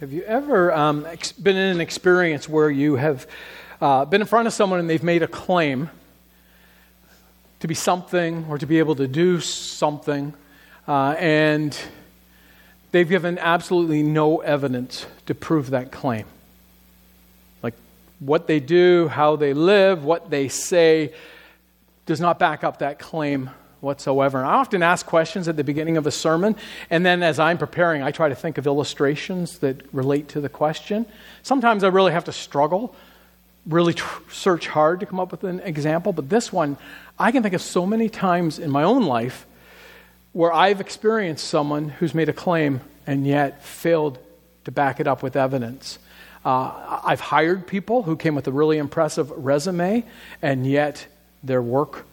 Have you ever um, been in an experience where you have uh, been in front of someone and they've made a claim to be something or to be able to do something, uh, and they've given absolutely no evidence to prove that claim? Like what they do, how they live, what they say does not back up that claim whatsoever. And I often ask questions at the beginning of a sermon, and then as I'm preparing, I try to think of illustrations that relate to the question. Sometimes I really have to struggle, really tr- search hard to come up with an example, but this one, I can think of so many times in my own life where I've experienced someone who's made a claim and yet failed to back it up with evidence. Uh, I've hired people who came with a really impressive resume, and yet their work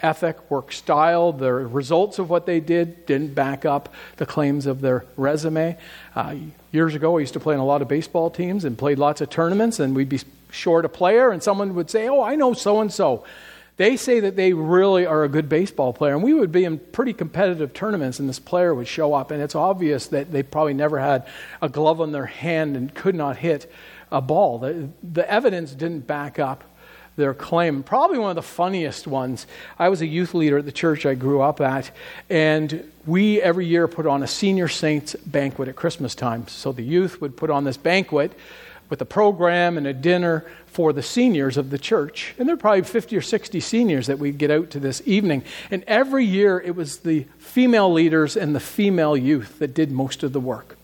ethic, work style, the results of what they did didn't back up the claims of their resume. Uh, years ago, I used to play in a lot of baseball teams and played lots of tournaments, and we'd be short a player, and someone would say, Oh, I know so and so. They say that they really are a good baseball player, and we would be in pretty competitive tournaments, and this player would show up, and it's obvious that they probably never had a glove on their hand and could not hit a ball. The, the evidence didn't back up their claim. Probably one of the funniest ones. I was a youth leader at the church I grew up at, and we every year put on a senior saints banquet at Christmas time. So the youth would put on this banquet with a program and a dinner for the seniors of the church. And there are probably 50 or 60 seniors that we'd get out to this evening. And every year it was the female leaders and the female youth that did most of the work.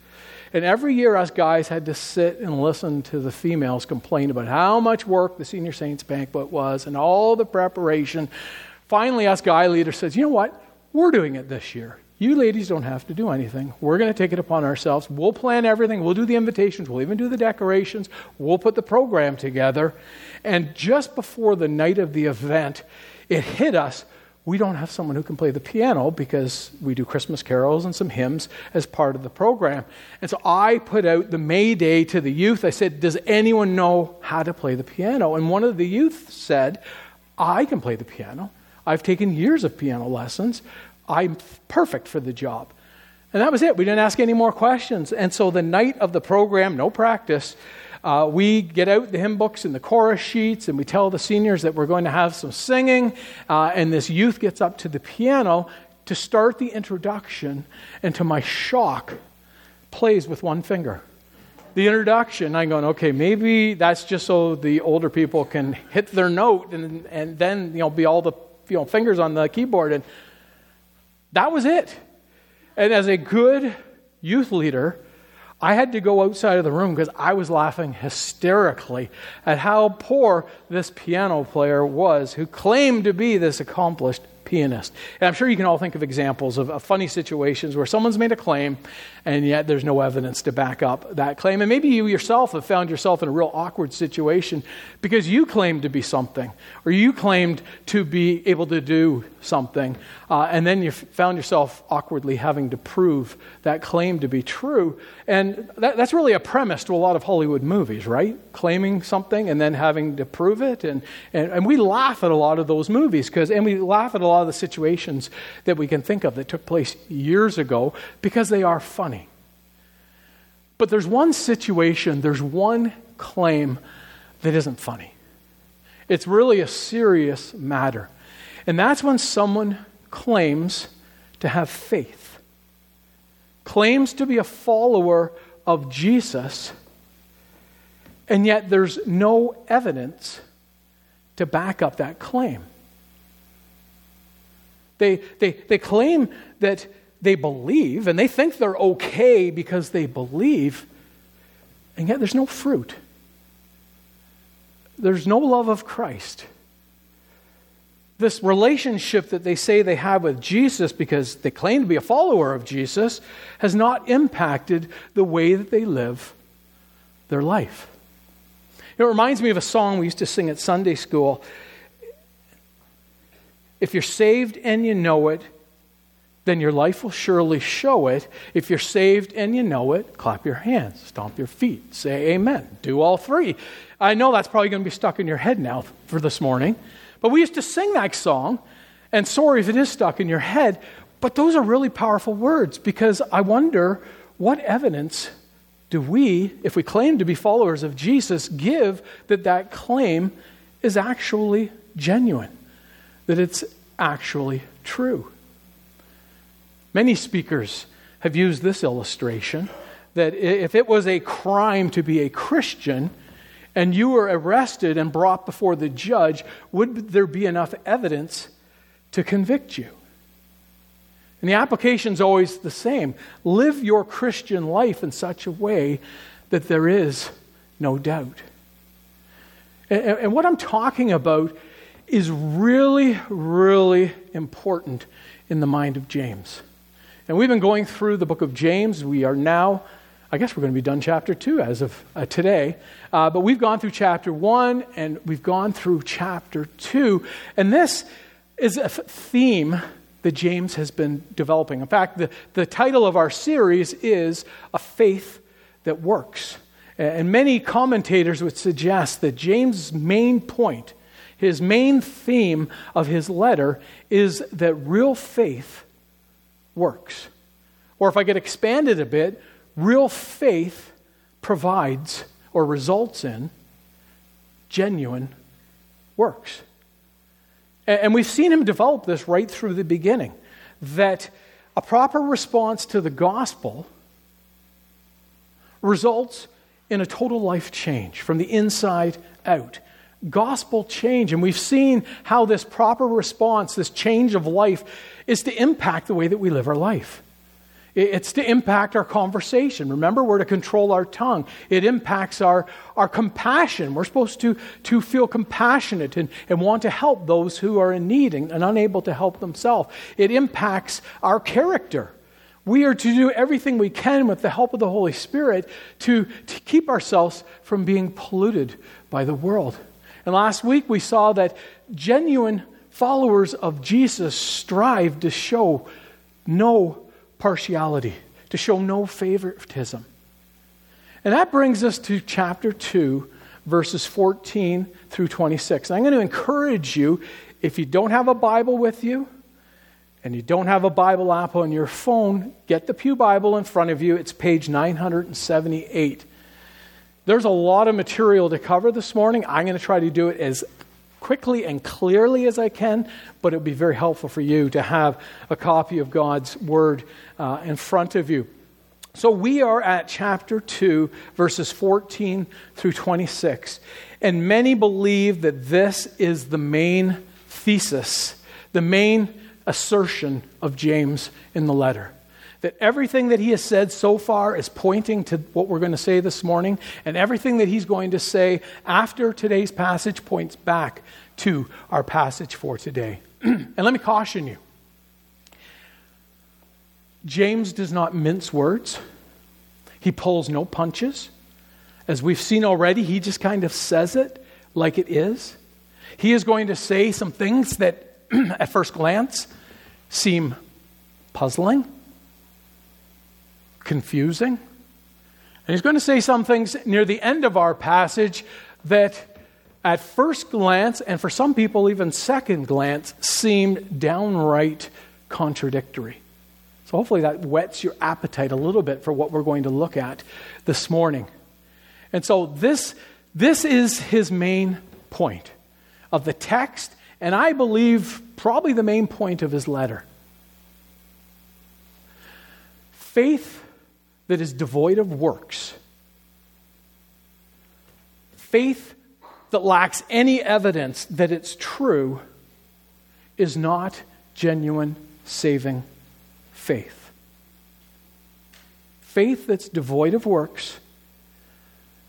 And every year, us guys had to sit and listen to the females complain about how much work the Senior Saints banquet was and all the preparation. Finally, us guy leader says, You know what? We're doing it this year. You ladies don't have to do anything. We're going to take it upon ourselves. We'll plan everything. We'll do the invitations. We'll even do the decorations. We'll put the program together. And just before the night of the event, it hit us we don't have someone who can play the piano because we do Christmas carols and some hymns as part of the program. And so I put out the May Day to the youth. I said, Does anyone know how to play the piano? And one of the youth said, I can play the piano. I've taken years of piano lessons. I'm perfect for the job. And that was it. We didn't ask any more questions. And so the night of the program, no practice, uh, we get out the hymn books and the chorus sheets, and we tell the seniors that we're going to have some singing. Uh, and this youth gets up to the piano to start the introduction, and to my shock, plays with one finger. The introduction, I'm going, okay, maybe that's just so the older people can hit their note and, and then, you know, be all the you know, fingers on the keyboard. And that was it. And as a good youth leader, I had to go outside of the room because I was laughing hysterically at how poor this piano player was who claimed to be this accomplished pianist. And I'm sure you can all think of examples of, of, funny situations where someone's made a claim and yet there's no evidence to back up that claim. And maybe you yourself have found yourself in a real awkward situation because you claimed to be something or you claimed to be able to do something. Uh, and then you found yourself awkwardly having to prove that claim to be true. And that, that's really a premise to a lot of Hollywood movies, right? Claiming something and then having to prove it. And, and, and we laugh at a lot of those movies because, and we laugh at a lot of the situations that we can think of that took place years ago because they are funny. But there's one situation, there's one claim that isn't funny. It's really a serious matter. And that's when someone claims to have faith, claims to be a follower of Jesus, and yet there's no evidence to back up that claim. They, they, they claim that they believe and they think they're okay because they believe, and yet there's no fruit. There's no love of Christ. This relationship that they say they have with Jesus because they claim to be a follower of Jesus has not impacted the way that they live their life. It reminds me of a song we used to sing at Sunday school. If you're saved and you know it, then your life will surely show it. If you're saved and you know it, clap your hands, stomp your feet, say amen. Do all three. I know that's probably going to be stuck in your head now for this morning, but we used to sing that song, and sorry if it is stuck in your head, but those are really powerful words because I wonder what evidence do we, if we claim to be followers of Jesus, give that that claim is actually genuine, that it's actually true? Many speakers have used this illustration that if it was a crime to be a Christian and you were arrested and brought before the judge, would there be enough evidence to convict you? And the application is always the same. Live your Christian life in such a way that there is no doubt. And, and what I'm talking about is really, really important in the mind of James. And we've been going through the book of James. We are now I guess we're going to be done chapter 2 as of uh, today. Uh, but we've gone through chapter 1 and we've gone through chapter 2. And this is a theme that James has been developing. In fact, the, the title of our series is A Faith That Works. And many commentators would suggest that James' main point, his main theme of his letter, is that real faith works. Or if I get expanded a bit, Real faith provides or results in genuine works. And we've seen him develop this right through the beginning that a proper response to the gospel results in a total life change from the inside out. Gospel change. And we've seen how this proper response, this change of life, is to impact the way that we live our life. It's to impact our conversation. Remember, we're to control our tongue. It impacts our, our compassion. We're supposed to, to feel compassionate and, and want to help those who are in need and, and unable to help themselves. It impacts our character. We are to do everything we can with the help of the Holy Spirit to, to keep ourselves from being polluted by the world. And last week we saw that genuine followers of Jesus strive to show no partiality, to show no favoritism. And that brings us to chapter 2, verses 14 through 26. And I'm going to encourage you, if you don't have a Bible with you, and you don't have a Bible app on your phone, get the Pew Bible in front of you. It's page 978. There's a lot of material to cover this morning. I'm going to try to do it as quickly and clearly as I can, but it would be very helpful for you to have a copy of God's Word uh, in front of you. So we are at chapter 2, verses 14 through 26. And many believe that this is the main thesis, the main assertion of James in the letter. That everything that he has said so far is pointing to what we're going to say this morning, and everything that he's going to say after today's passage points back to our passage for today. and let me caution you James does not mince words, he pulls no punches. As we've seen already, he just kind of says it like it is. He is going to say some things that, at first glance, seem puzzling confusing. And he's going to say some things near the end of our passage that, at first glance, and for some people even second glance, seem downright contradictory. So hopefully that whets your appetite a little bit for what we're going to look at this morning. And so this, this is his main point of the text, and I believe probably the main point of his letter. Faith that is devoid of works. Faith that lacks any evidence that it's true is not genuine saving faith. Faith that's devoid of works,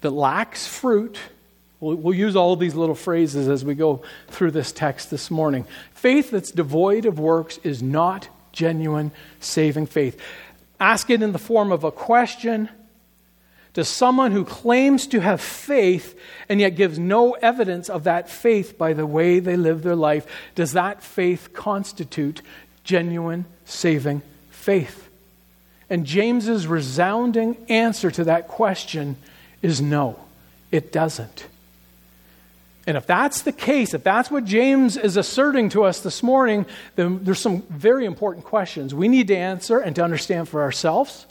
that lacks fruit, we'll, we'll use all these little phrases as we go through this text this morning. Faith that's devoid of works is not genuine saving faith. Ask it in the form of a question to someone who claims to have faith and yet gives no evidence of that faith by the way they live their life. Does that faith constitute genuine saving faith? And James's resounding answer to that question is no, it doesn't. And if that's the case, if that's what James is asserting to us this morning, then there's some very important questions we need to answer and to understand for ourselves.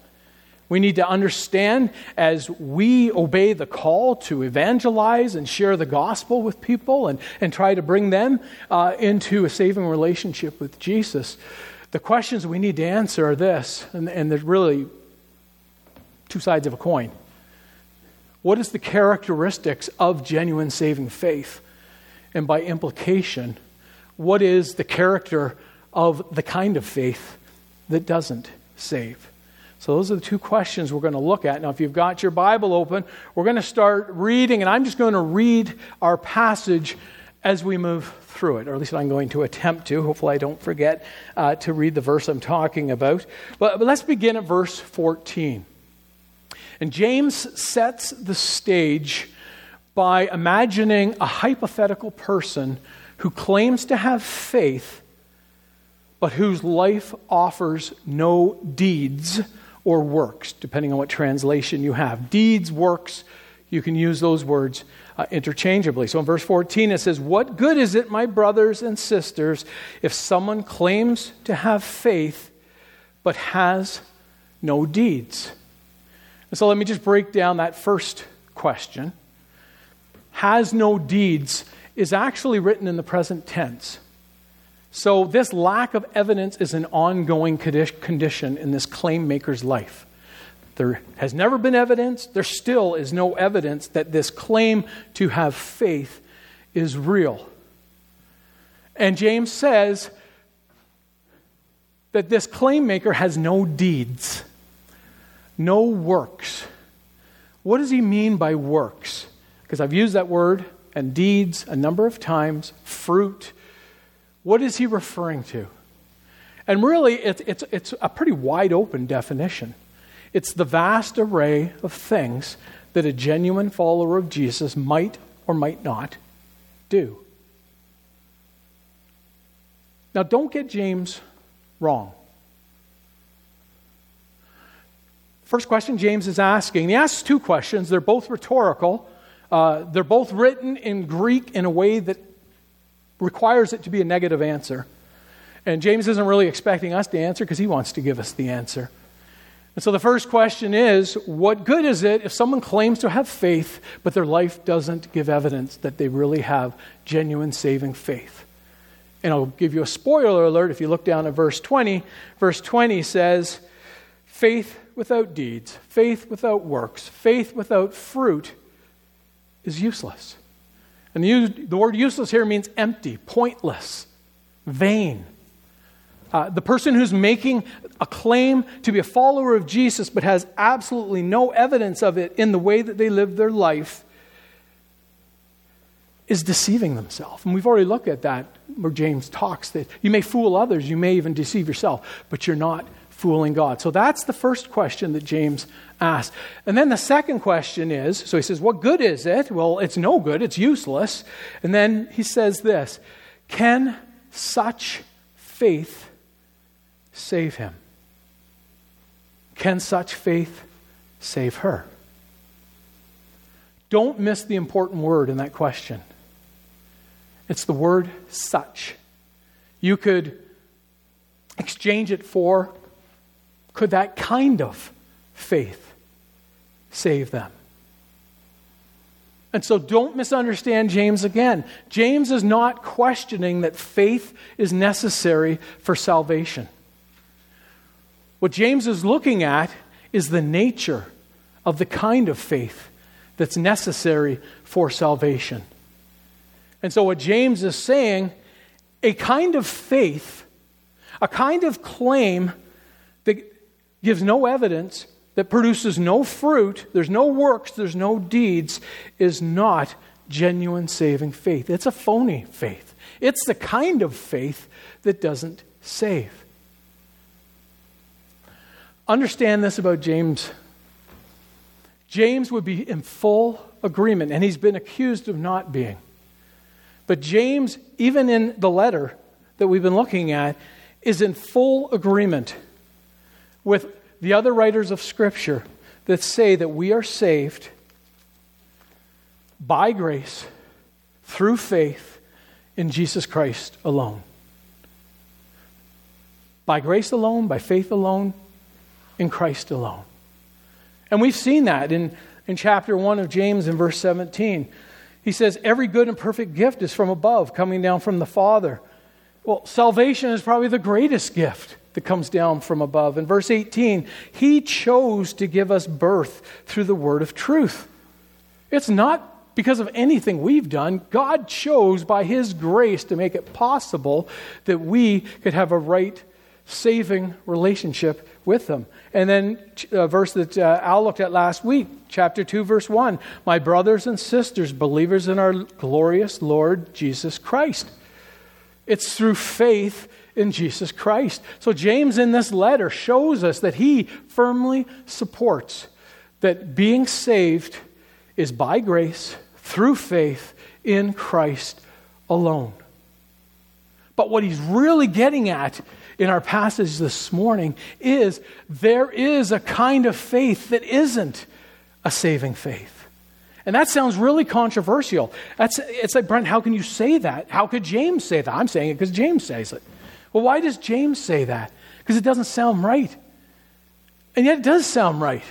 We need to understand as we obey the call to evangelize and share the gospel with people and, and try to bring them uh, into a saving relationship with Jesus. The questions we need to answer are this, and, and there's really two sides of a coin. What is the characteristics of genuine saving faith? And by implication, what is the character of the kind of faith that doesn't save? So, those are the two questions we're going to look at. Now, if you've got your Bible open, we're going to start reading, and I'm just going to read our passage as we move through it, or at least I'm going to attempt to. Hopefully, I don't forget uh, to read the verse I'm talking about. But, but let's begin at verse 14. And James sets the stage by imagining a hypothetical person who claims to have faith, but whose life offers no deeds or works, depending on what translation you have. Deeds, works, you can use those words uh, interchangeably. So in verse 14 it says, What good is it, my brothers and sisters, if someone claims to have faith but has no deeds? And so let me just break down that first question. Has no deeds is actually written in the present tense. So, this lack of evidence is an ongoing condition in this claim maker's life. There has never been evidence, there still is no evidence that this claim to have faith is real. And James says that this claim maker has no deeds, no works. What does he mean by works? Because I've used that word and deeds a number of times, fruit what is he referring to? And really, it's, it's, it's a pretty wide open definition. It's the vast array of things that a genuine follower of Jesus might or might not do. Now, don't get James wrong. First question James is asking, he asks two questions. They're both rhetorical. Uh, they're both written in Greek in a way that requires it to be a negative answer. And James isn't really expecting us to answer because he wants to give us the answer. And so the first question is what good is it if someone claims to have faith, but their life doesn't give evidence that they really have genuine saving faith? And I'll give you a spoiler alert if you look down at verse 20. Verse 20 says, Faith without deeds, faith without works, faith without fruit is useless. And the, word useless here means empty, pointless, vain. Uh, the person who's making a claim to be a follower of Jesus but has absolutely no evidence of it in the way that they live their life is deceiving themselves. And we've already looked at that where James talks that you may fool others, you may even deceive yourself, but you're not fooling God? So that's the first question that James asked. And then the second question is so he says, What good is it? Well, it's no good, it's useless. And then he says this Can such faith save him? Can such faith save her? Don't miss the important word in that question. It's the word such. You could exchange it for could that kind of faith save them? And so don't misunderstand James again. James is not questioning that faith is necessary for salvation. What James is looking at is the nature of the kind of faith that's necessary for salvation. And so, what James is saying, a kind of faith, a kind of claim gives no evidence, that produces no fruit, there's no works, there's no deeds, is not genuine saving faith. It's a phony faith. It's the kind of faith that doesn't save. Understand this about James. James would be in full agreement, and he's been accused of not being. But James, even in the letter that we've been looking at, is in full agreement with the other writers of Scripture that say that we are saved by grace through faith in Jesus Christ alone. By grace alone, by faith alone, in Christ alone. And we've seen that in, in chapter 1 of James in verse 17. He says, Every good and perfect gift is from above, coming down from the Father. Well, salvation is probably the greatest gift that comes down from above. In verse 18, He chose to give us birth through the word of truth. It's not because of anything we've done. God chose by His grace to make it possible that we could have a right, saving relationship with Him. And then a verse that uh, Al looked at last week, chapter 2, verse 1. My brothers and sisters, believers in our glorious Lord Jesus Christ. It's through faith in Jesus Christ. So, James in this letter shows us that he firmly supports that being saved is by grace through faith in Christ alone. But what he's really getting at in our passage this morning is there is a kind of faith that isn't a saving faith. And that sounds really controversial. That's, it's like, Brent, how can you say that? How could James say that? I'm saying it because James says it. Well, why does James say that? Because it doesn't sound right. And yet it does sound right.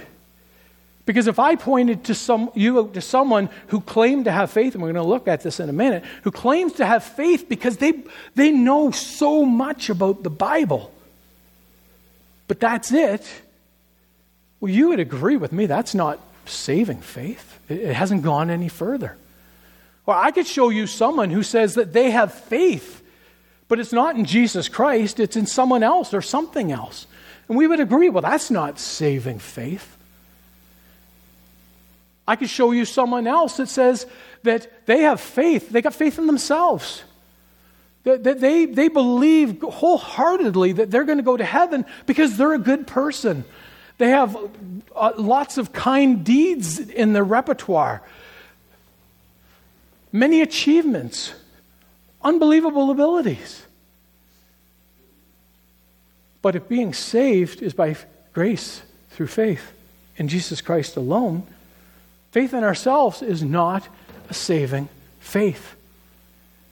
Because if I pointed to some, you to someone who claimed to have faith, and we're going to look at this in a minute, who claims to have faith because they, they know so much about the Bible, but that's it, well, you would agree with me that's not saving faith. It, it hasn't gone any further. Or I could show you someone who says that they have faith, but it's not in Jesus Christ, it's in someone else or something else. And we would agree, well, that's not saving faith. I could show you someone else that says that they have faith. They got faith in themselves. That, they, they believe wholeheartedly that they're going to go to heaven because they're a good person. They have uh, lots of kind deeds in their repertoire, many achievements, unbelievable abilities. But if being saved is by grace through faith in Jesus Christ alone, Faith in ourselves is not a saving faith.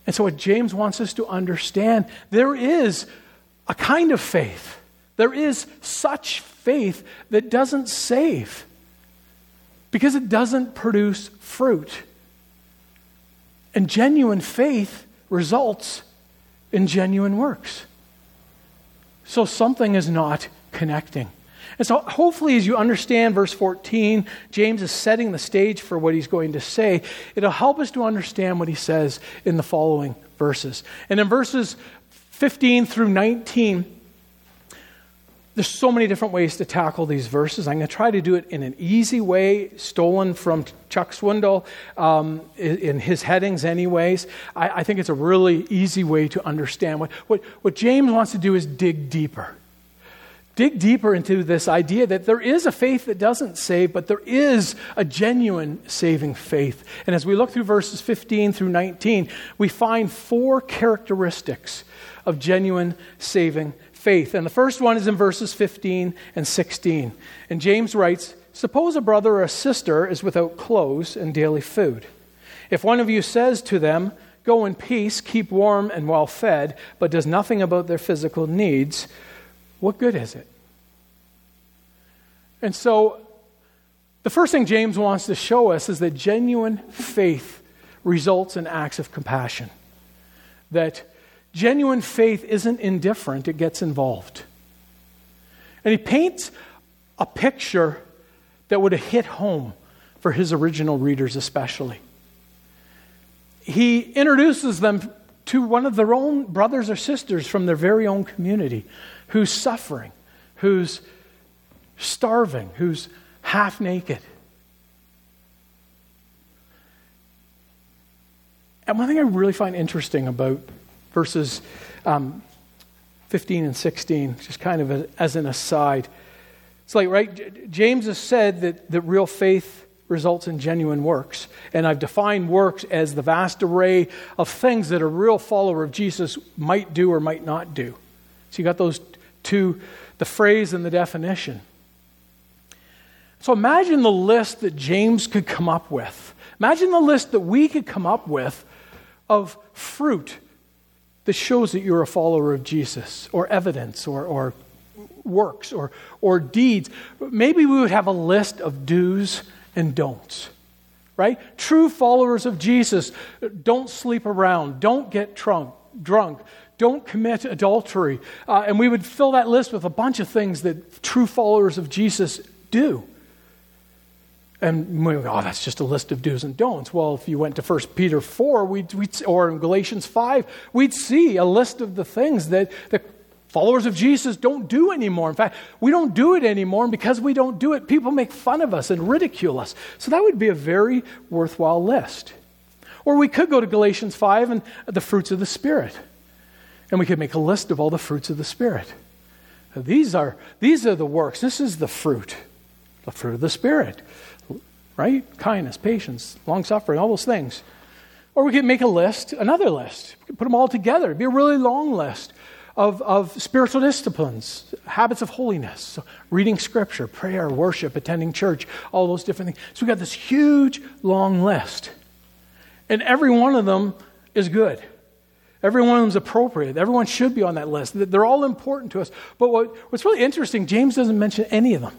And so, what James wants us to understand there is a kind of faith. There is such faith that doesn't save because it doesn't produce fruit. And genuine faith results in genuine works. So, something is not connecting. And so, hopefully, as you understand verse 14, James is setting the stage for what he's going to say. It'll help us to understand what he says in the following verses. And in verses 15 through 19, there's so many different ways to tackle these verses. I'm going to try to do it in an easy way, stolen from Chuck Swindoll um, in his headings, anyways. I, I, think it's a really easy way to understand. What, what, what James wants to do is dig deeper dig deeper into this idea that there is a faith that doesn't save, but there is a genuine saving faith. And as we look through verses 15 through 19, we find four characteristics of genuine saving faith. And the first one is in verses 15 and 16. And James writes Suppose a brother or a sister is without clothes and daily food. If one of you says to them, Go in peace, keep warm and well fed, but does nothing about their physical needs, what good is it? And so, the first thing James wants to show us is that genuine faith results in acts of compassion. That genuine faith isn't indifferent, it gets involved. And he paints a picture that would have hit home for his original readers, especially. He introduces them to one of their own brothers or sisters from their very own community who's suffering, who's starving, who's half naked. And one thing I really find interesting about verses um, 15 and 16, just kind of a, as an aside, it's like, right, James has said that, that real faith results in genuine works. And I've defined works as the vast array of things that a real follower of Jesus might do or might not do. So you got those two the phrase and the definition. So imagine the list that James could come up with. Imagine the list that we could come up with of fruit that shows that you're a follower of Jesus, or evidence, or, or works or, or deeds. Maybe we would have a list of do's and don'ts, right? True followers of Jesus don't sleep around, don't get drunk, drunk don't commit adultery. Uh, and we would fill that list with a bunch of things that true followers of Jesus do. And we go, oh, that's just a list of do's and don'ts. Well, if you went to 1 Peter 4, we'd, we'd, or in Galatians 5, we'd see a list of the things that the followers of Jesus don't do anymore. In fact, we don't do it anymore, and because we don't do it, people make fun of us and ridicule us. So that would be a very worthwhile list. Or we could go to Galatians 5 and the fruits of the Spirit. And we could make a list of all the fruits of the Spirit. These are, these are the works. This is the fruit, the fruit of the Spirit, right? Kindness, patience, long suffering, all those things. Or we could make a list, another list. We could put them all together. It'd be a really long list of, of spiritual disciplines, habits of holiness, so reading scripture, prayer, worship, attending church, all those different things. So we've got this huge, long list. And every one of them is good. Every one of them is appropriate. Everyone should be on that list. They're all important to us. But what, what's really interesting, James doesn't mention any of them.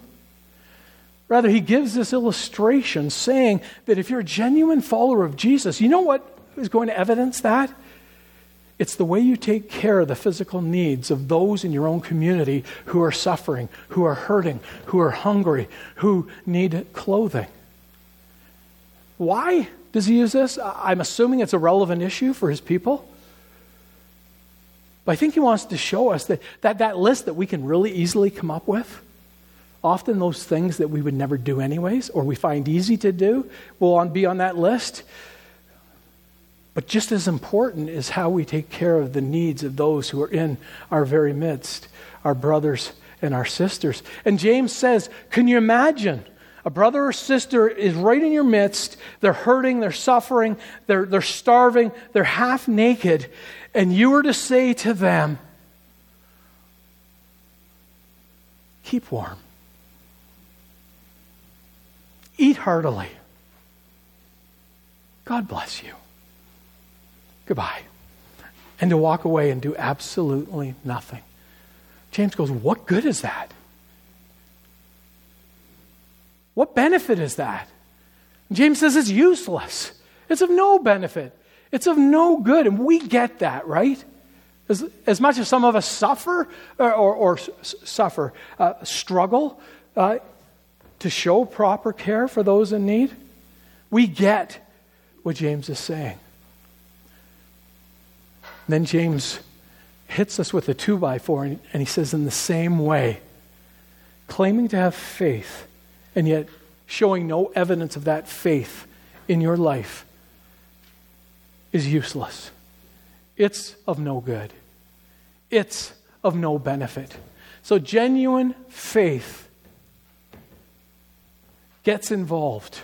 Rather, he gives this illustration saying that if you're a genuine follower of Jesus, you know what is going to evidence that? It's the way you take care of the physical needs of those in your own community who are suffering, who are hurting, who are hungry, who need clothing. Why does he use this? I'm assuming it's a relevant issue for his people. But I think he wants to show us that, that that list that we can really easily come up with, often those things that we would never do anyways, or we find easy to do, will be on that list. But just as important is how we take care of the needs of those who are in our very midst, our brothers and our sisters. And James says, Can you imagine? A brother or sister is right in your midst. They're hurting, they're suffering, they're, they're starving, they're half naked and you were to say to them, Keep warm, eat heartily. God bless you. Goodbye. And to walk away and do absolutely nothing. James goes, What good is that? What benefit is that? James says it's useless. It's of no benefit. It's of no good, and we get that, right? As, as much as some of us suffer or, or, or suffer, uh, struggle uh, to show proper care for those in need, we get what James is saying. Then James hits us with a two by four, and he says, in the same way, claiming to have faith, and yet showing no evidence of that faith in your life is useless. It's of no good. It's of no benefit. So, genuine faith gets involved.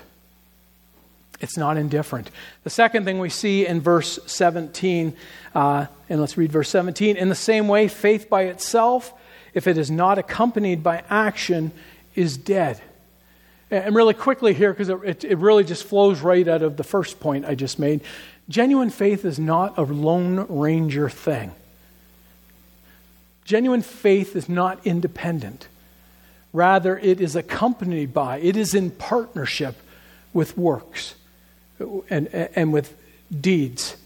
It's not indifferent. The second thing we see in verse 17, uh, and let's read verse 17. In the same way, faith by itself, if it is not accompanied by action, is dead. And really quickly here, because it, it really just flows right out of the first point I just made. Genuine faith is not a Lone Ranger thing. Genuine faith is not independent. Rather, it is accompanied by, it is in partnership with works and, and with deeds.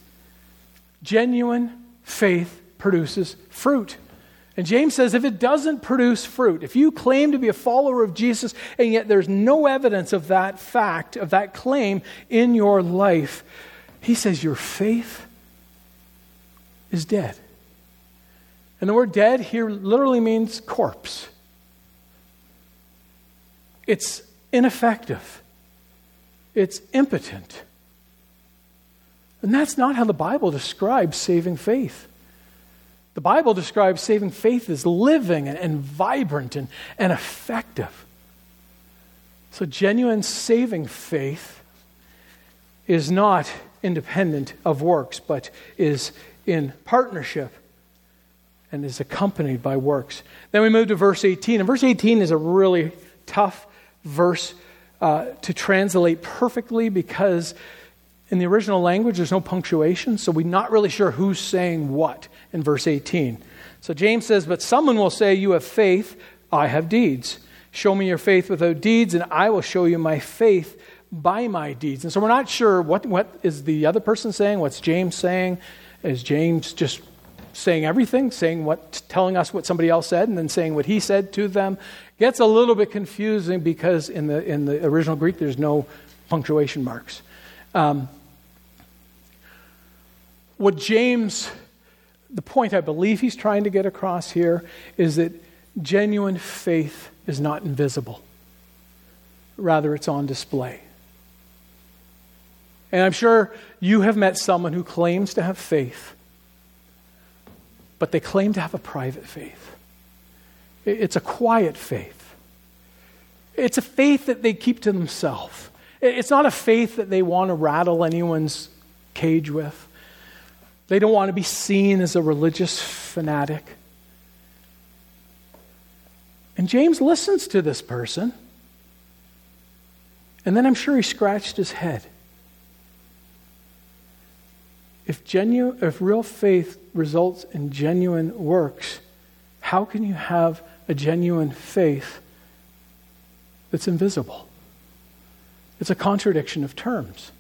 Genuine faith produces fruit. And James says if it doesn't produce fruit, if you claim to be a follower of Jesus and yet there's no evidence of that fact, of that claim in your life, he says, Your faith is dead. And the word dead here literally means corpse. It's ineffective, it's impotent. And that's not how the Bible describes saving faith. The Bible describes saving faith as living and, and vibrant and, and effective. So, genuine saving faith is not independent of works, but is in partnership and is accompanied by works. Then we move to verse 18. And verse 18 is a really tough verse uh, to translate perfectly because in the original language there's no punctuation, so we're not really sure who's saying what in verse 18. So James says, But someone will say, You have faith, I have deeds. Show me your faith without deeds, and I will show you my faith by my deeds. And so we're not sure what, what is the other person saying, what's James saying. Is James just saying everything, saying what, telling us what somebody else said, and then saying what he said to them? Gets a little bit confusing because in the, in the original Greek there's no punctuation marks. Um, what James, the point I believe he's trying to get across here is that genuine faith is not invisible, rather, it's on display. And I'm sure you have met someone who claims to have faith, but they claim to have a private faith. It's a quiet faith. It's a faith that they keep to themselves. It's not a faith that they want to rattle anyone's cage with. They don't want to be seen as a religious fanatic. And James listens to this person. And then I'm sure he scratched his head. If, genu- if real faith results in genuine works, how can you have a genuine faith that's invisible? It's a contradiction of terms.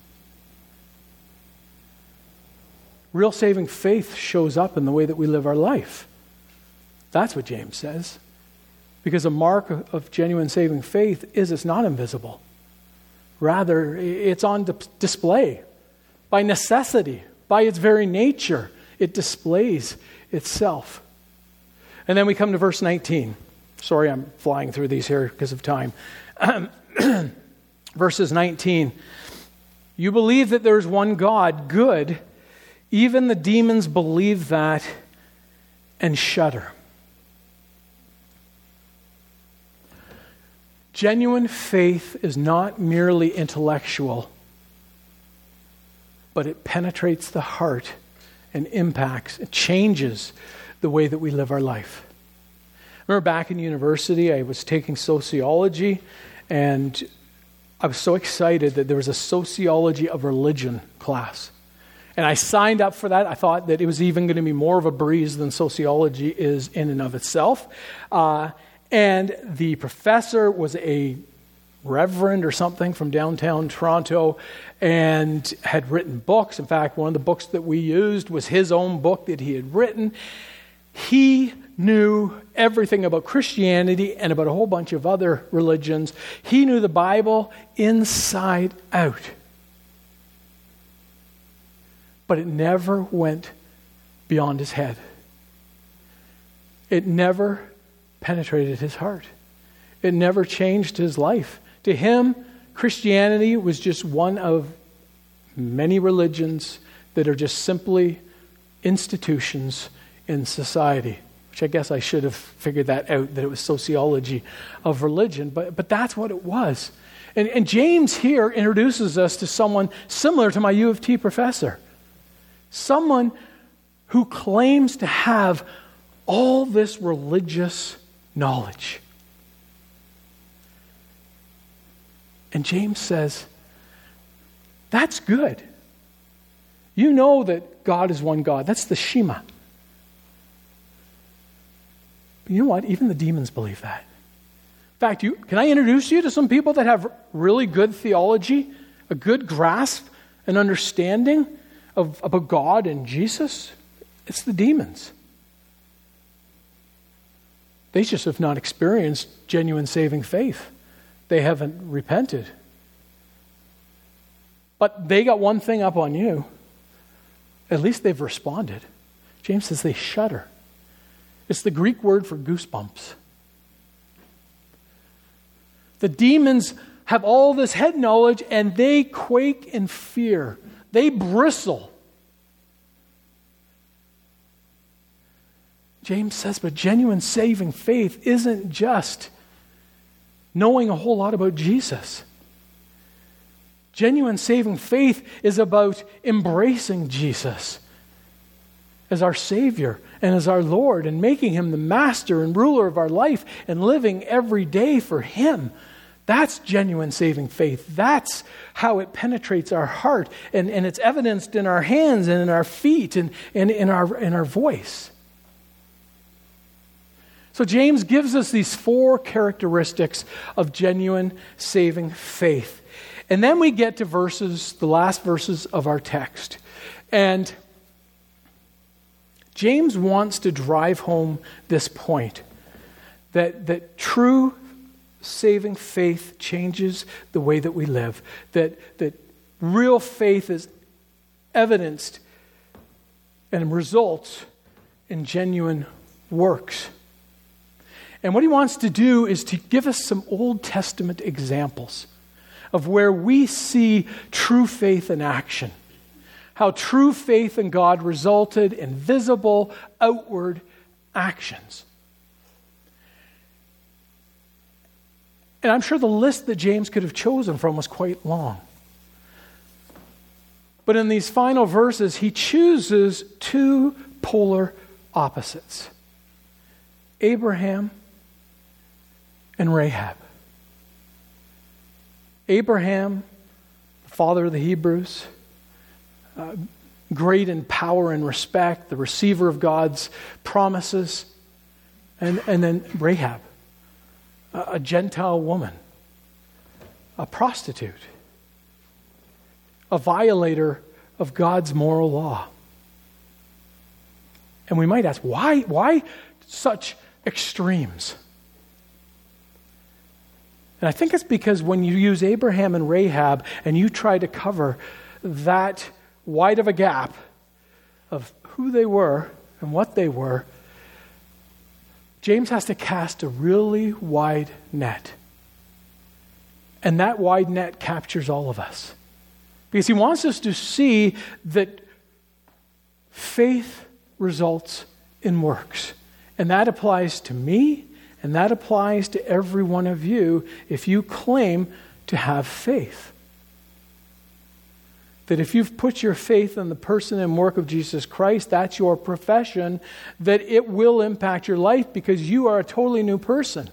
Real saving faith shows up in the way that we live our life. That's what James says. Because a mark of genuine saving faith is it's not invisible. Rather, it's on display by necessity, by its very nature. It displays itself. And then we come to verse 19. Sorry, I'm flying through these here because of time. Verses 19. You believe that there is one God, good. Even the demons believe that and shudder. Genuine faith is not merely intellectual, but it penetrates the heart and impacts, it changes the way that we live our life. remember back in university, I was taking sociology, and I was so excited that there was a sociology of religion class. And I signed up for that. I thought that it was even going to be more of a breeze than sociology is in and of itself. Uh, and the professor was a reverend or something from downtown Toronto and had written books. In fact, one of the books that we used was his own book that he had written. He knew everything about Christianity and about a whole bunch of other religions. He knew the Bible inside out. But it never went beyond his head. It never penetrated his heart. It never changed his life. To him, Christianity was just one of many religions that are just simply institutions in society. Which I guess I should have figured that out, that it was sociology of religion, but, but that's what it was. And, and James here introduces us to someone similar to my U of T professor. Someone who claims to have all this religious knowledge. And James says, That's good. You know that God is one God. That's the Shema. But you know what? Even the demons believe that. In fact, you, can I introduce you to some people that have really good theology, a good grasp and understanding of, about God and Jesus? It's the demons. They just have not experienced genuine saving faith. They haven't repented. But they got one thing up on you. At least they've responded. James says they shudder. It's the Greek word for goosebumps. The demons have all this head knowledge and they quake in fear. They bristle. James says, but genuine saving faith isn't just knowing a whole lot about Jesus. Genuine saving faith is about embracing Jesus as our Savior and as our Lord and making Him the master and ruler of our life and living every day for Him. That's genuine saving faith. That's how it penetrates our heart and, and it's evidenced in our hands and in our feet and, and in, our, in our voice. So, James gives us these four characteristics of genuine saving faith. And then we get to verses, the last verses of our text. And James wants to drive home this point that, that true saving faith changes the way that we live, that, that real faith is evidenced and results in genuine works. And what he wants to do is to give us some Old Testament examples of where we see true faith in action. How true faith in God resulted in visible, outward actions. And I'm sure the list that James could have chosen from was quite long. But in these final verses, he chooses two polar opposites Abraham and Rahab. Abraham, the father of the Hebrews, uh, great in power and respect, the receiver of God's promises, and, and then Rahab, a, a Gentile woman, a prostitute, a violator of God's moral law. And we might ask, why, why such extremes? And I think it's because when you use Abraham and Rahab and you try to cover that wide of a gap of who they were and what they were, James has to cast a really wide net. And that wide net captures all of us. Because he wants us to see that faith results in works. And that applies to me and that applies to every one of you if you claim to have faith. That if you've put your faith in the person and work of Jesus Christ, that's your profession, that it will impact your life because you are a totally new person.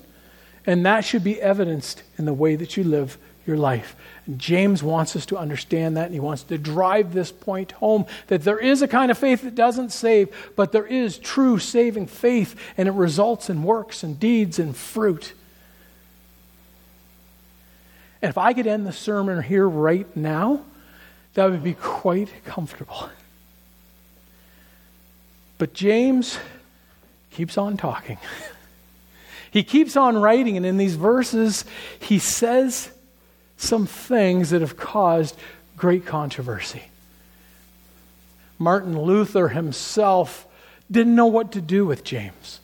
And that should be evidenced in the way that you live your life. And James wants us to understand that, and he wants to drive this point home that there is a kind of faith that doesn't save, but there is true saving faith, and it results in works and deeds and fruit. And if I could end the sermon here right now, that would be quite comfortable. But James keeps on talking. he keeps on writing, and in these verses, he says some things that have caused great controversy. Martin Luther himself didn't know what to do with James.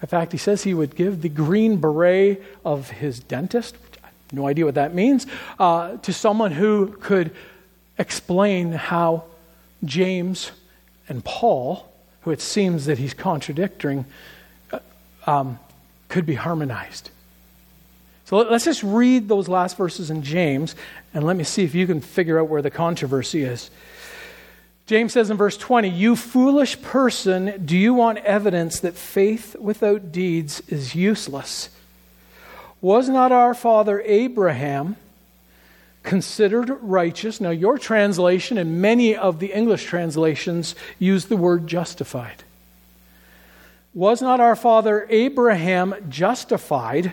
In fact, he says he would give the green beret of his dentist, no idea what that means, uh, to someone who could explain how James and Paul, who it seems that he's contradicting, uh, um, could be harmonized. So let's just read those last verses in James and let me see if you can figure out where the controversy is. James says in verse 20, You foolish person, do you want evidence that faith without deeds is useless? Was not our father Abraham considered righteous? Now, your translation and many of the English translations use the word justified. Was not our father Abraham justified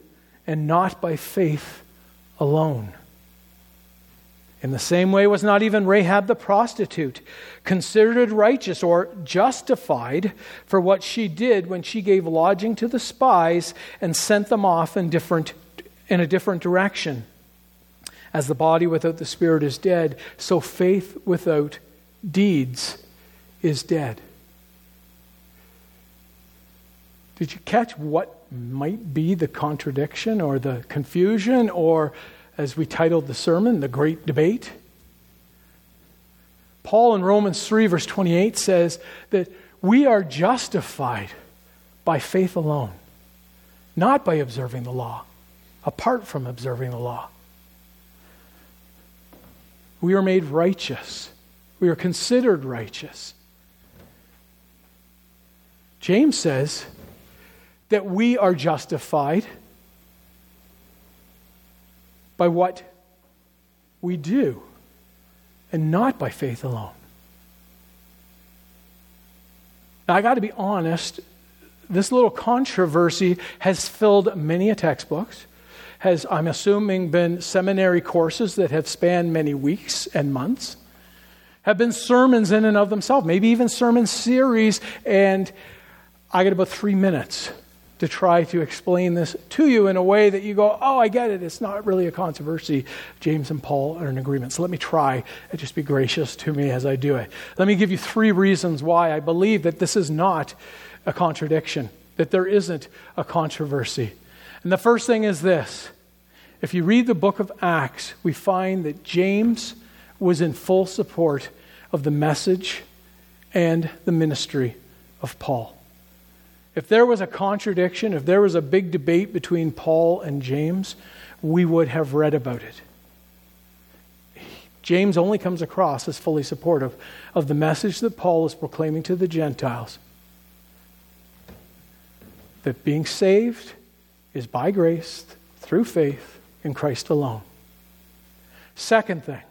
and not by faith alone. In the same way, was not even Rahab the prostitute considered righteous or justified for what she did when she gave lodging to the spies and sent them off in, different, in a different direction? As the body without the spirit is dead, so faith without deeds is dead. Did you catch what might be the contradiction or the confusion, or as we titled the sermon, the great debate? Paul in Romans 3, verse 28 says that we are justified by faith alone, not by observing the law, apart from observing the law. We are made righteous. We are considered righteous. James says that we are justified by what we do and not by faith alone. Now, I got to be honest, this little controversy has filled many a textbooks, has, I'm assuming, been seminary courses that have spanned many weeks and months, have been sermons in and of themselves, maybe even sermon series, and I got about three minutes to try to explain this to you in a way that you go, oh, I get it. It's not really a controversy. James and Paul are in agreement. So let me try and just be gracious to me as I do it. Let me give you three reasons why I believe that this is not a contradiction, that there isn't a controversy. And the first thing is this if you read the book of Acts, we find that James was in full support of the message and the ministry of Paul. If there was a contradiction, if there was a big debate between Paul and James, we would have read about it. James only comes across as fully supportive of the message that Paul is proclaiming to the Gentiles that being saved is by grace through faith in Christ alone. Second thing,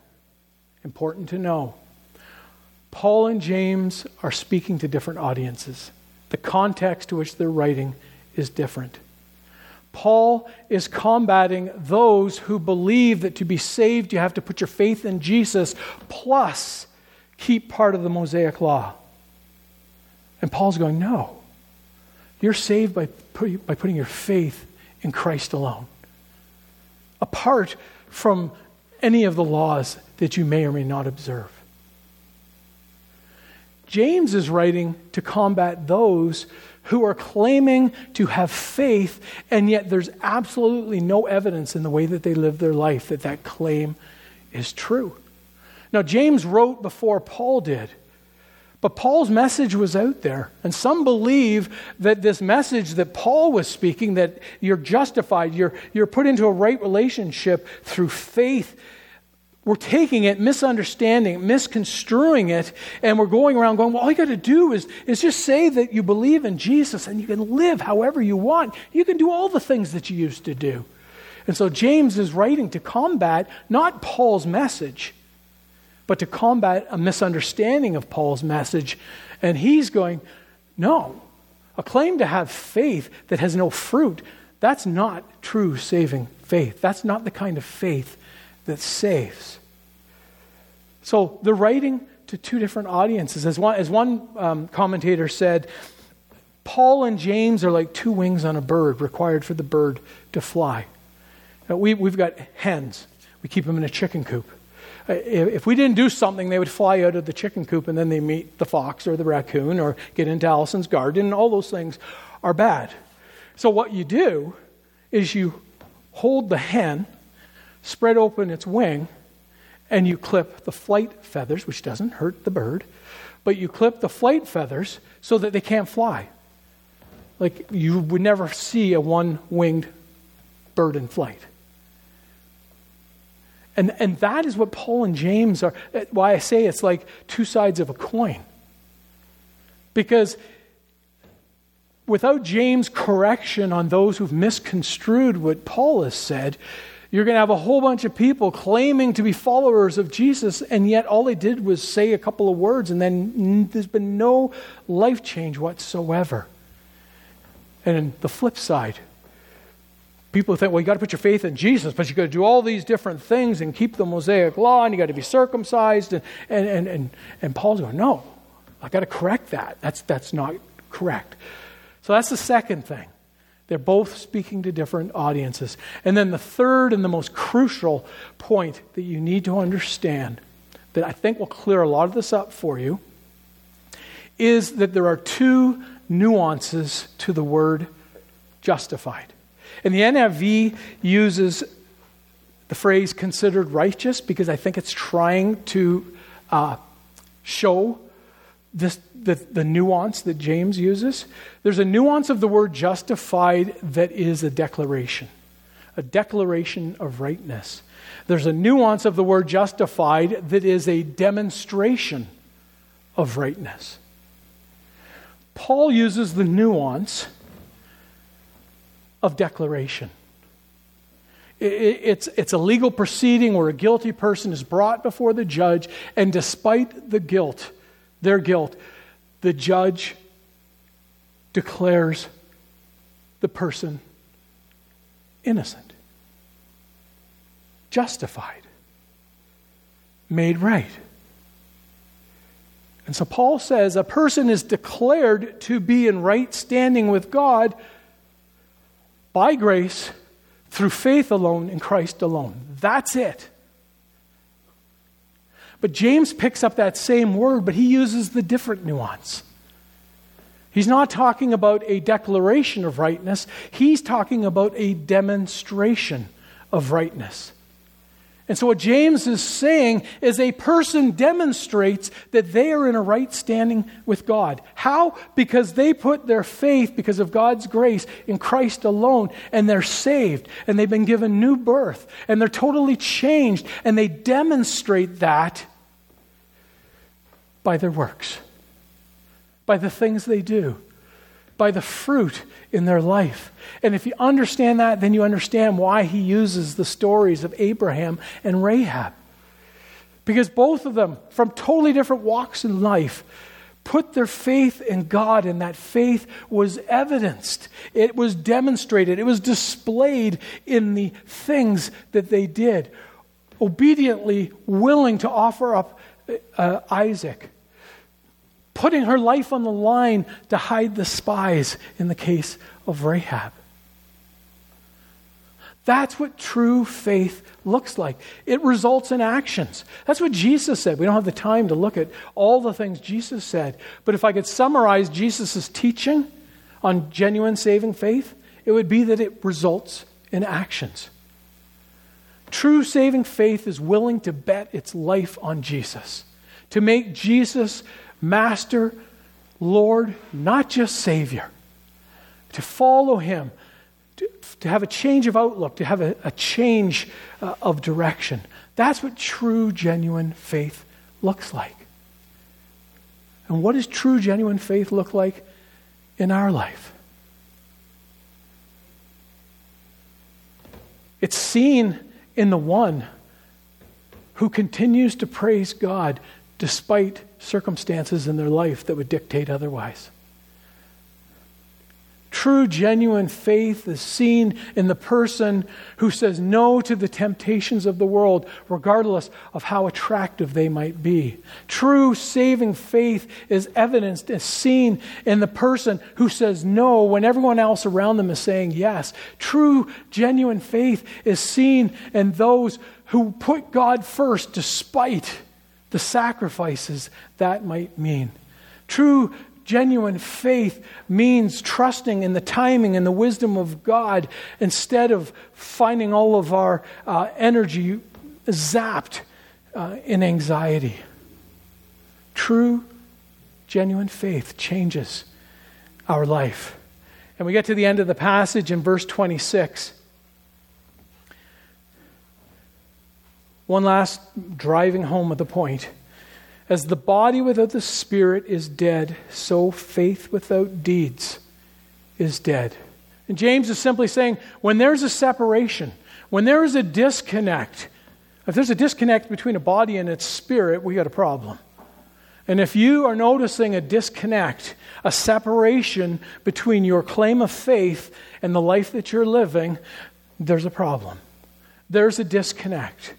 important to know Paul and James are speaking to different audiences. The context to which they're writing is different. Paul is combating those who believe that to be saved, you have to put your faith in Jesus plus keep part of the Mosaic law. And Paul's going, no. You're saved by, by putting your faith in Christ alone, apart from any of the laws that you may or may not observe. James is writing to combat those who are claiming to have faith, and yet there's absolutely no evidence in the way that they live their life that that claim is true. Now, James wrote before Paul did, but Paul's message was out there. And some believe that this message that Paul was speaking, that you're justified, you're, you're put into a right relationship through faith we're taking it, misunderstanding, misconstruing it, and we're going around going, well, all you got to do is, is just say that you believe in Jesus and you can live however you want. You can do all the things that you used to do. And so James is writing to combat not Paul's message, but to combat a misunderstanding of Paul's message. And he's going, no, a claim to have faith that has no fruit, that's not true saving faith. That's not the kind of faith that saves. So they're writing to two different audiences. As one, as one um, commentator said, Paul and James are like two wings on a bird required for the bird to fly. Now, we, we've got hens, we keep them in a chicken coop. Uh, if we didn't do something, they would fly out of the chicken coop and then they meet the fox or the raccoon or get into Allison's garden, and all those things are bad. So, what you do is you hold the hen spread open its wing, and you clip the flight feathers, which doesn't hurt the bird, but you clip the flight feathers so that they can't fly. Like you would never see a one winged bird in flight. And, and that is what Paul and James are, eh, why I say it's like two sides of a coin. Because without James' correction on those who've misconstrued what Paul has said, you're going to have a whole bunch of people claiming to be followers of Jesus, and yet all they did was say a couple of words, and then there's been no life change whatsoever. And the flip side, people think, well, you got to put your faith in Jesus, but you got to do all these different things and keep the Mosaic law, and you got to be circumcised. And, and, and, and, and Paul's going, no, I got to correct that. That's, that's not correct. So that's the second thing. They're both speaking to different audiences. And then the third and the most crucial point that you need to understand, that I think will clear a lot of this up for you, is that there are two nuances to the word justified. And the NIV uses the phrase considered righteous because I think it's trying to uh, show this, the, the nuance that James uses. There's a nuance of the word justified that is a declaration, a declaration of rightness. There's a nuance of the word justified that is a demonstration of rightness. Paul uses the nuance of declaration. It's, it's a legal proceeding where a guilty person is brought before the judge, and despite the guilt, their guilt, the judge declares the person innocent, justified, made right. And so Paul says a person is declared to be in right standing with God by grace through faith alone in Christ alone. That's it. But James picks up that same word, but he uses the different nuance. He's not talking about a declaration of rightness, he's talking about a demonstration of rightness. And so, what James is saying is a person demonstrates that they are in a right standing with God. How? Because they put their faith, because of God's grace, in Christ alone, and they're saved, and they've been given new birth, and they're totally changed, and they demonstrate that by their works, by the things they do, by the fruit in their life. And if you understand that, then you understand why he uses the stories of Abraham and Rahab. Because both of them, from totally different walks in life, put their faith in God, and that faith was evidenced. It was demonstrated. It was displayed in the things that they did. Obediently willing to offer up uh, Isaac, putting her life on the line to hide the spies in the case of Rahab. That's what true faith looks like. It results in actions. That's what Jesus said. We don't have the time to look at all the things Jesus said. But if I could summarize Jesus' teaching on genuine saving faith, it would be that it results in actions. True saving faith is willing to bet its life on Jesus, to make Jesus Master, Lord, not just Savior, to follow Him, to, to have a change of outlook, to have a, a change uh, of direction. That's what true, genuine faith looks like. And what does true, genuine faith look like in our life? It's seen in the one who continues to praise God despite circumstances in their life that would dictate otherwise. True, genuine faith is seen in the person who says no to the temptations of the world, regardless of how attractive they might be. True, saving faith is evidenced, is seen in the person who says no when everyone else around them is saying yes. True, genuine faith is seen in those who put God first despite the sacrifices that might mean. True, Genuine faith means trusting in the timing and the wisdom of God instead of finding all of our uh, energy zapped uh, in anxiety. True, genuine faith changes our life. And we get to the end of the passage in verse 26. One last driving home of the point. As the body without the spirit is dead, so faith without deeds is dead. And James is simply saying when there's a separation, when there is a disconnect, if there's a disconnect between a body and its spirit, we got a problem. And if you are noticing a disconnect, a separation between your claim of faith and the life that you're living, there's a problem. There's a disconnect.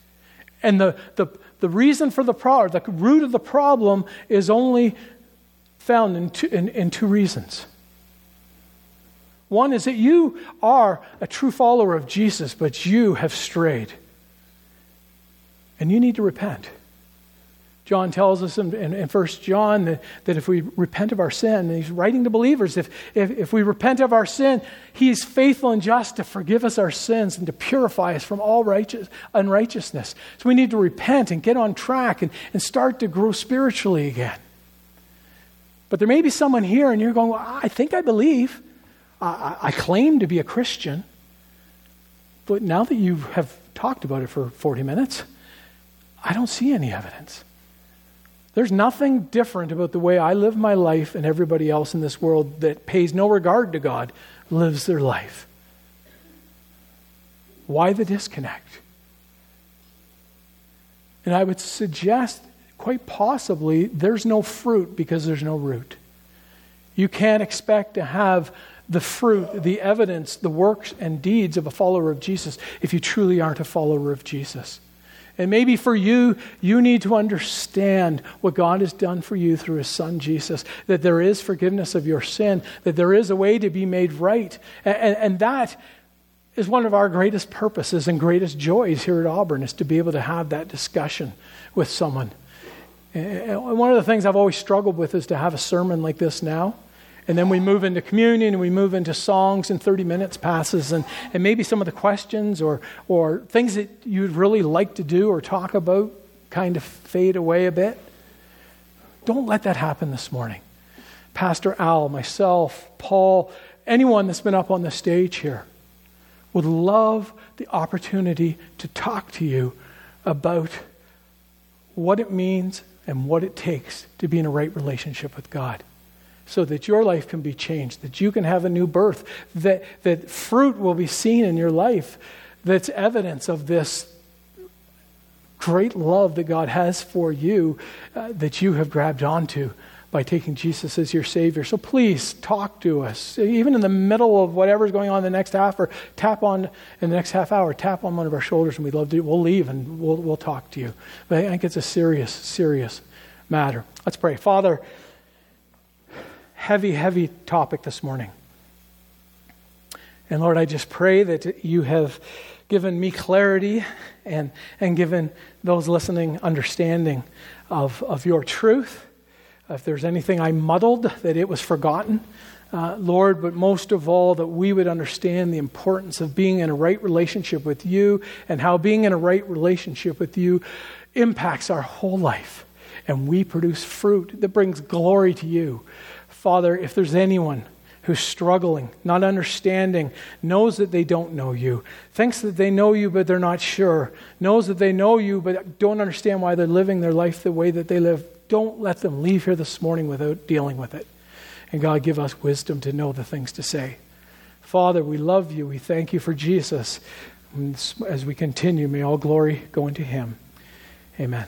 And the, the, the reason for the problem, the root of the problem, is only found in two, in, in two reasons. One is that you are a true follower of Jesus, but you have strayed. And you need to repent. John tells us in, in, in 1 John that, that if we repent of our sin, and he's writing to believers, if, if, if we repent of our sin, he is faithful and just to forgive us our sins and to purify us from all righteous, unrighteousness. So we need to repent and get on track and, and start to grow spiritually again. But there may be someone here and you're going, well, I think I believe. I, I claim to be a Christian. But now that you have talked about it for 40 minutes, I don't see any evidence. There's nothing different about the way I live my life and everybody else in this world that pays no regard to God lives their life. Why the disconnect? And I would suggest, quite possibly, there's no fruit because there's no root. You can't expect to have the fruit, the evidence, the works and deeds of a follower of Jesus if you truly aren't a follower of Jesus. And maybe for you, you need to understand what God has done for you through His Son Jesus, that there is forgiveness of your sin, that there is a way to be made right. And, and, that is one of our greatest purposes and greatest joys here at Auburn, is to be able to have that discussion with someone. And one of the things I've always struggled with is to have a sermon like this now and then we move into communion and we move into songs, and 30 minutes passes, and, and maybe some of the questions or, or things that you'd really like to do or talk about kind of fade away a bit. Don't let that happen this morning. Pastor Al, myself, Paul, anyone that's been up on the stage here would love the opportunity to talk to you about what it means and what it takes to be in a right relationship with God so that your life can be changed, that you can have a new birth, that, that fruit will be seen in your life that's evidence of this great love that God has for you uh, that you have grabbed onto by taking Jesus as your Savior. So please talk to us. Even in the middle of whatever's going on in the next half, or tap on in the next half hour, tap on one of our shoulders, and we'd love to. We'll leave and we'll, we'll talk to you. But I think it's a serious, serious matter. Let's pray. Father, heavy, heavy topic this morning. And Lord, I just pray that you have given me clarity and, and given those listening understanding of, of your truth. If there's anything I muddled, that it was forgotten. Uh, Lord, but most of all, that we would understand the importance of being in a right relationship with you and how being in a right relationship with you impacts our whole life. And we produce fruit that brings glory to you. Father, if there's anyone who's struggling, not understanding, knows that they don't know you, thinks that they know you but they're not sure, knows that they know you but don't understand why they're living their life the way that they live, don't let them leave here this morning without dealing with it. And God, give us wisdom to know the things to say. Father, we love you. We thank you for Jesus. As we continue, may all glory go into him. Amen.